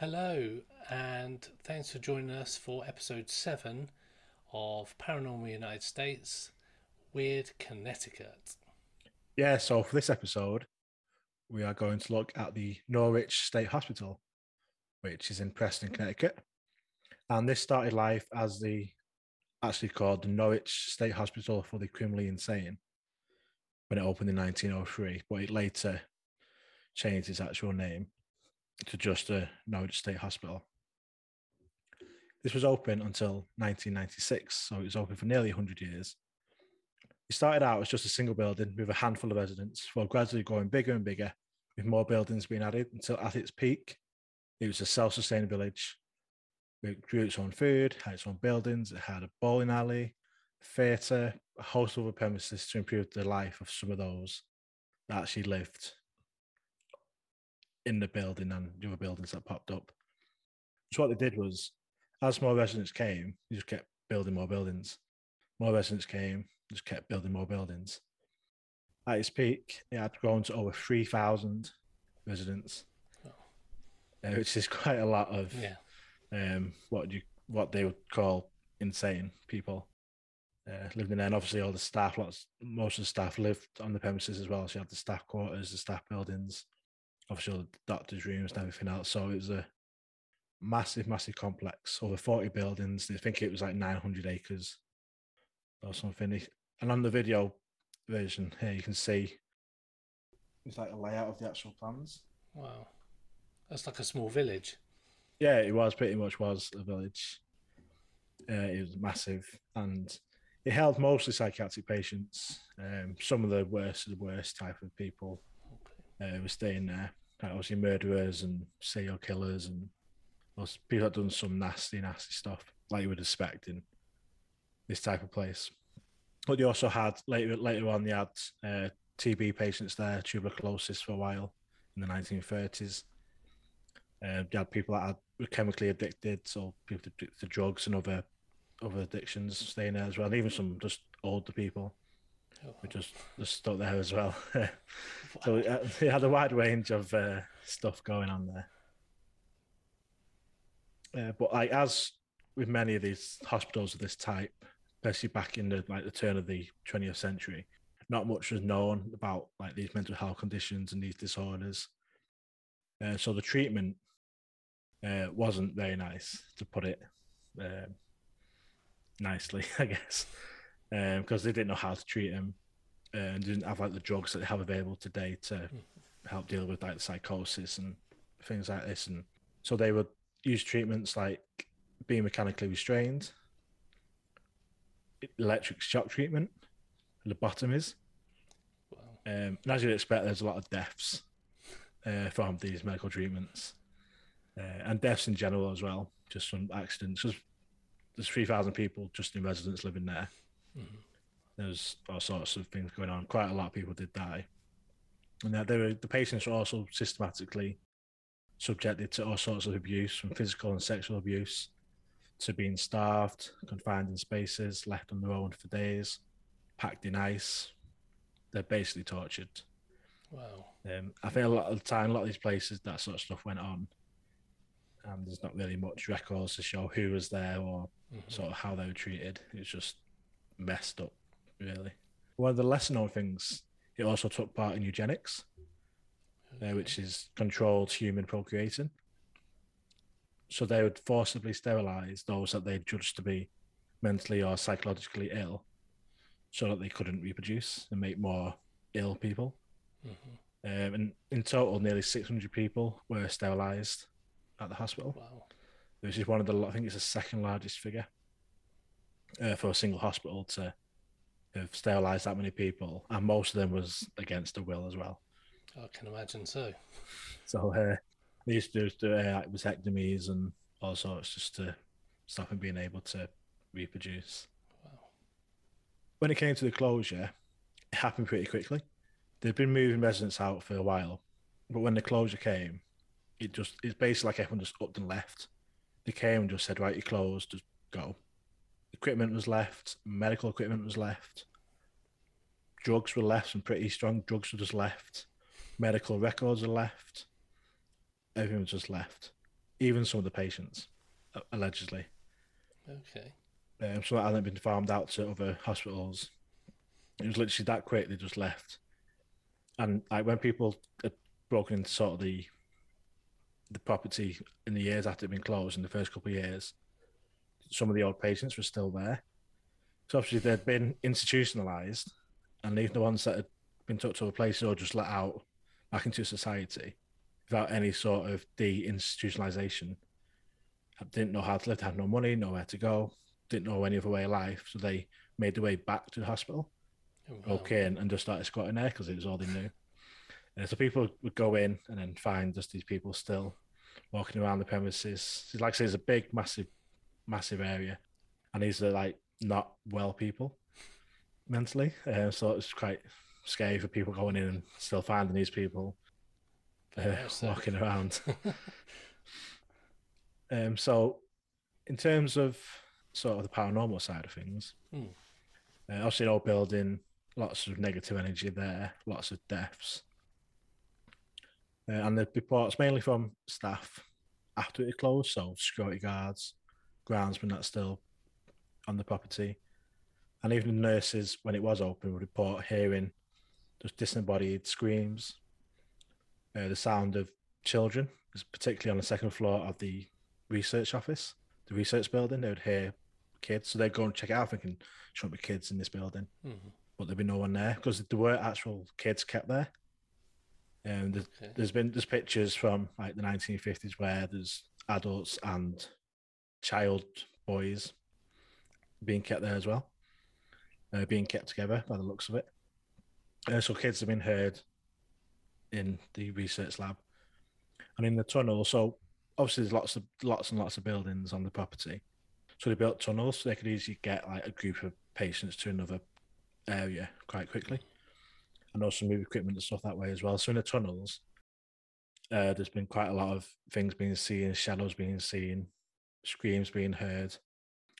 Hello, and thanks for joining us for episode 7 of Paranormal United States Weird Connecticut. Yeah, so for this episode, we are going to look at the Norwich State Hospital, which is in Preston, Connecticut. And this started life as the actually called the Norwich State Hospital for the Criminally Insane when it opened in 1903, but it later changed its actual name to just a Norwich State Hospital. This was open until 1996, so it was open for nearly 100 years. It started out as just a single building with a handful of residents, while gradually growing bigger and bigger, with more buildings being added until at its peak, it was a self sustaining village. It grew its own food, had its own buildings, it had a bowling alley, theatre, a host of other premises to improve the life of some of those that actually lived in the building and the other buildings that popped up. So what they did was, as more residents came, they just kept building more buildings. More residents came, just kept building more buildings. At its peak, it had grown to over three thousand residents, Oh. uh, which is quite a lot of Yeah. um, what you what they would call insane people uh, living in there. And obviously, all the staff, lots, most of the staff lived on the premises as well. So you had the staff quarters, the staff buildings, obviously all the doctors' rooms and everything else. So it was a massive, massive complex, over forty buildings. I think it was like nine hundred acres or something. And on the video version here, you can see it's like a layout of the actual plans. Wow. That's like a small village. Yeah, it was pretty much was a village. Uh, it was massive, and it held mostly psychiatric patients. Um, some of the worst of the worst type of people. Uh, were staying there. Like obviously, murderers and serial killers, and people that done some nasty, nasty stuff, like you would expect in this type of place. But they also had later later on they had uh, TB patients there, tuberculosis for a while in the 1930s. Uh, had people that had, were chemically addicted, so people to, to drugs and other other addictions staying there as well. And even some just older people Oh, were just just stuck there as well. so it, uh, it had a wide range of uh, stuff going on there. Uh, but like as with many of these hospitals of this type, especially back in the like the turn of the 20th century, not much was known about like these mental health conditions and these disorders. Uh, so the treatment uh, wasn't very nice, to put it um, nicely, I guess, because they didn't know how to treat him and didn't have like the drugs that they have available today to help deal with like psychosis and things like this. And so they would use treatments like being mechanically restrained, electric shock treatment, lobotomies. wow. Um, and as you'd expect, there's a lot of deaths uh, from these medical treatments, uh, and deaths in general as well, just from accidents. Because there's three thousand people just in residence living there. Mhm. There's all sorts of things going on. Quite a lot of people did die, and that they were, the patients were also systematically subjected to all sorts of abuse, from physical and sexual abuse, to being starved, confined in spaces, left on their own for days, packed in ice. They're basically tortured. Wow. Um, I think a lot of the time, a lot of these places, that sort of stuff went on, and there's not really much records to show who was there or Mhm. sort of how they were treated. It's just messed up, really. One of the lesser known things, it also took part in eugenics, uh, which is controlled human procreating. So they would forcibly sterilize those that they judged to be mentally or psychologically ill so that they couldn't reproduce and make more ill people. Mhm. Um, and in total, nearly 600 people were sterilized at the hospital, Wow. which is one of the, I think it's the second largest figure uh, for a single hospital to have sterilized that many people. And most of them was against the will as well. I can imagine so. So uh, they used to do uh, vasectomies and all sorts just to stop them being able to reproduce. Wow. When it came to the closure, it happened pretty quickly. They'd been moving residents out for a while, but when the closure came, it just it's basically like everyone just upped and left. They came and just said, "Right, you're closed, just go." Equipment was left, medical equipment was left, drugs were left, some pretty strong drugs were just left, medical records are left, everything was just left. even some of the patients, allegedly. Okay. Um, so that hadn't been farmed out to other hospitals. It was literally that quick. They just left, and like when people had broken into sort of the the property in the years after it had been closed in the first couple of years, some of the old patients were still there. So obviously they'd been institutionalized, and even the ones that had been took to other places or just let out back into society without any sort of de-institutionalization didn't know how to live, had no money, nowhere to go, didn't know any other way of life. So they made their way back to the hospital, Oh, wow. broke in, and just started squatting there because it was all they knew. And so people would go in and then find just these people still walking around the premises. Like I say, it's a big, massive, massive area, and these are like not well people mentally. Um, so it's quite scary for people going in and still finding these people uh, Very much so. walking around. Um, so, in terms of sort of the paranormal side of things, Hmm. uh, obviously, an old building, lots of negative energy there, lots of deaths. Uh, and the reports mainly from staff after it closed, so security guards, groundsmen that's still on the property, and even the nurses when it was open would report hearing just disembodied screams, uh, the sound of children, particularly on the second floor of the research office, the research building. They would hear kids, so they'd go and check it out, thinking shouldn't be kids in this building, Mhm. but there'd be no one there because there were actual kids kept there. And there's, Okay. there's been there's pictures from like the 1950s where there's adults and child boys being kept there as well, uh, being kept together by the looks of it. Uh, so kids have been heard in the research lab and in the tunnel. So obviously there's lots of lots and lots of buildings on the property. So they built tunnels so they could easily get like a group of patients to another area quite quickly. And also move equipment and stuff that way as well. So in the tunnels, uh, there's been quite a lot of things being seen, shadows being seen, screams being heard,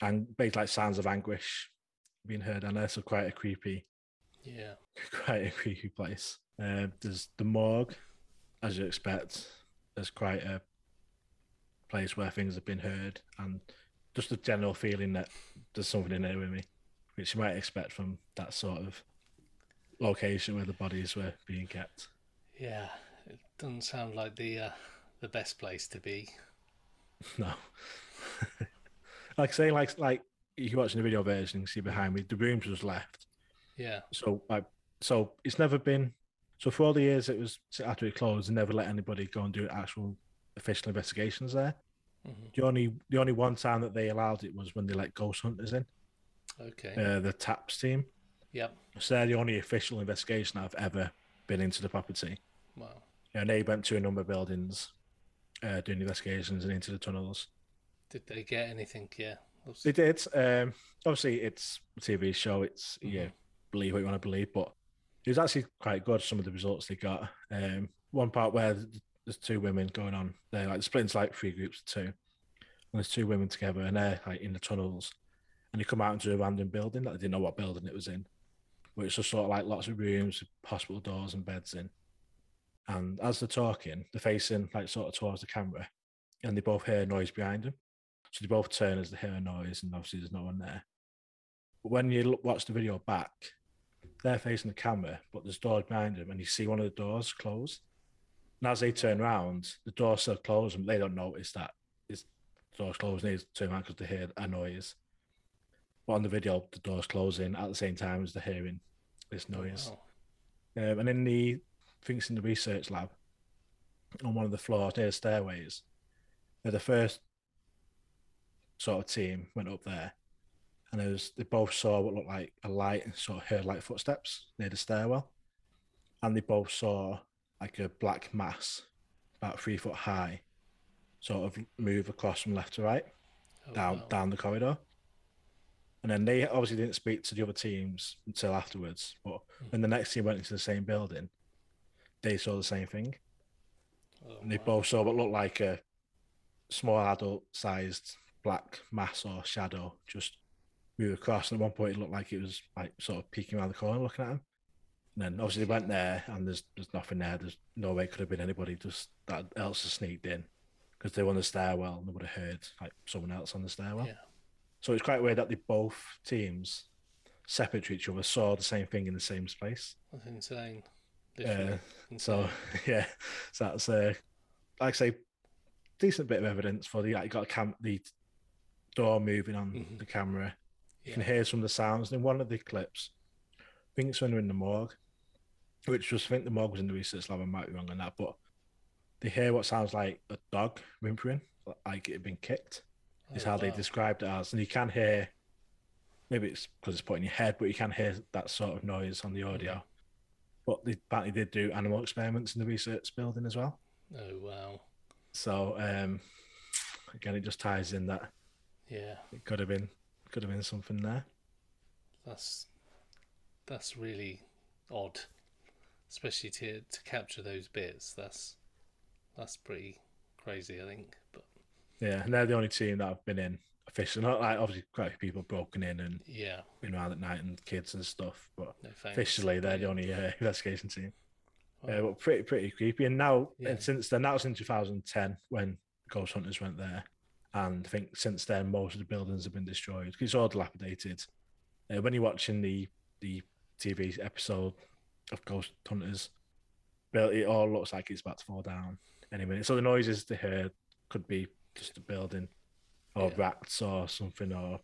and basically like sounds of anguish being heard. And that's quite a creepy Yeah. quite a creepy place. Uh, there's the morgue, as you expect. There's quite a place where things have been heard, and just a general feeling that there's something in there with me, which you might expect from that sort of location where the bodies were being kept. Yeah. It doesn't sound like the uh, the best place to be. No, like say, like like you watching the video version, you can see behind me, the rooms was left. Yeah. So like so it's never been so for all the years it was after it closed, they never let anybody go and do actual official investigations there. Mhm. The only the only one time that they allowed it was when they let ghost hunters in, Okay. uh, the TAPS team. Yep. So they're the only official investigation I've ever been into the property. Wow. And they went to a number of buildings, uh, doing investigations and into the tunnels. Did they get anything? Yeah. They did. Um, obviously, it's a TV show. It's yeah, Mhm. believe what you want to believe, but it was actually quite good. Some of the results they got. Um, one part where there's two women going on. They're like split into like three groups of two. And there's two women together, and they're like in the tunnels, and they come out into a random building that they didn't know what building it was in, which it's just sort of like lots of rooms, with hospital doors, and beds in. And as they're talking, they're facing like sort of towards the camera, and they both hear a noise behind them. So they both turn as they hear a noise, and obviously there's no one there. But when you look, watch the video back, they're facing the camera, but there's doors behind them, and you see one of the doors closed. And as they turn around, the door's still closed, and they don't notice that it's the door's closed. And they turn around because they hear a noise. But on the video, the door's closing at the same time as they're hearing this Oh, noise. wow. Um, and in the, things in the research lab, on one of the floors near the stairways, they're the first sort of team went up there, and it was they both saw what looked like a light and sort of heard like footsteps near the stairwell, and they both saw like a black mass about three foot high, sort of move across from left to right Oh, down wow. down the corridor. And then they obviously didn't speak to the other teams until afterwards. But hmm. when the next team went into the same building, they saw the same thing. Oh, And they wow. both saw what looked like a small adult sized black mass or shadow just move across. And at one point, it looked like it was like sort of peeking around the corner looking at him. And then obviously they went there and there's there's nothing there. There's no way it could have been anybody just that else has sneaked in because they were on the stairwell and they would have heard like someone else on the stairwell. Yeah. So it's quite weird that they both teams separate to each other saw the same thing in the same space. That's insane. Uh, so yeah, so that's uh, like I say, decent bit of evidence for the. You got a cam- the door moving on Mhm. the camera. You Yeah. can hear some of the sounds. In one of the clips, I think it's when they're in the morgue, which was I think the morgue was in the research lab. I might be wrong on that, but they hear what sounds like a dog whimpering, like it had been kicked. Is Oh, how they described it as, and you can hear. Maybe it's because it's put in your head, but you can hear that sort of noise on the audio. Mhm. But they apparently did do animal experiments in the research building as well. Oh wow. So um, again, it just ties in that Yeah. it could have been could have been something there. That's that's really odd. Especially to to capture those bits. That's that's pretty crazy, I think. But Yeah, and they're the only team that I've been in officially. Not like obviously quite a few people broken in and yeah, been around at night and kids and stuff, but no officially they're the only uh, investigation team. Wow. Uh, but pretty pretty creepy. And now Yeah. and since then, that was in 2010 when Ghost Hunters went there, and I think since then most of the buildings have been destroyed. It's all dilapidated. Uh, when you're watching the the TV episode of Ghost Hunters, well, it all looks like it's about to fall down any minute. So the noises they heard could be just a building, or Yeah. rats, or something, or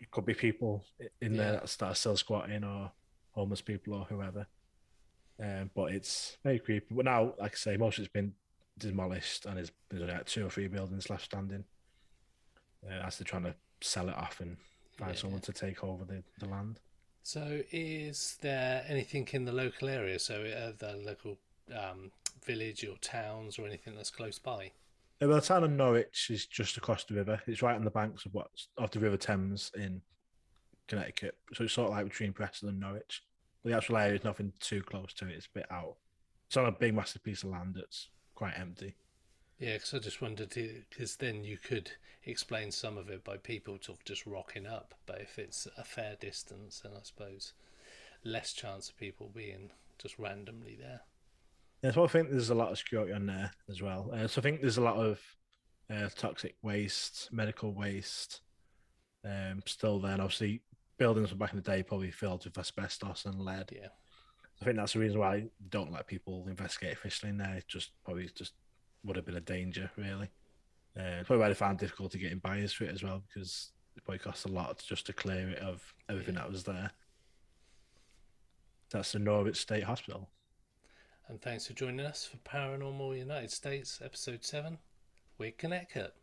it could be people in there Yeah. that's, that are still squatting, or homeless people, or whoever. Um, but it's very creepy. But now, like I say, most of it's been demolished, and there's, there's only like two or three buildings left standing. Uh, as they're trying to sell it off and find Yeah. someone to take over the, the land. So, is there anything in the local area? So, uh, the local um, village or towns or anything that's close by? Uh, Well, the town of Norwich is just across the river. It's right on the banks of what's of the River Thames in Connecticut. So it's sort of like between Preston and Norwich. The actual area is nothing too close to it. It's a bit out. It's on a big, massive piece of land that's quite empty. Yeah, because I just wondered, because then you could explain some of it by people sort of just rocking up. But if it's a fair distance, then I suppose less chance of people being just randomly there. Yeah, so I think there's a lot of security on there as well. Uh, so I think there's a lot of uh, toxic waste, medical waste, um, still there. And obviously, buildings from back in the day probably filled with asbestos and lead. Yeah. I think that's the reason why they don't let people investigate officially in there. It just probably just would have been a danger, really. Uh, probably why they found difficulty getting buyers for it as well, because it probably cost a lot just to clear it of everything that was there. That's the Norwich State Hospital. And thanks for joining us for Paranormal United States, Episode 7. Weird Connecticut.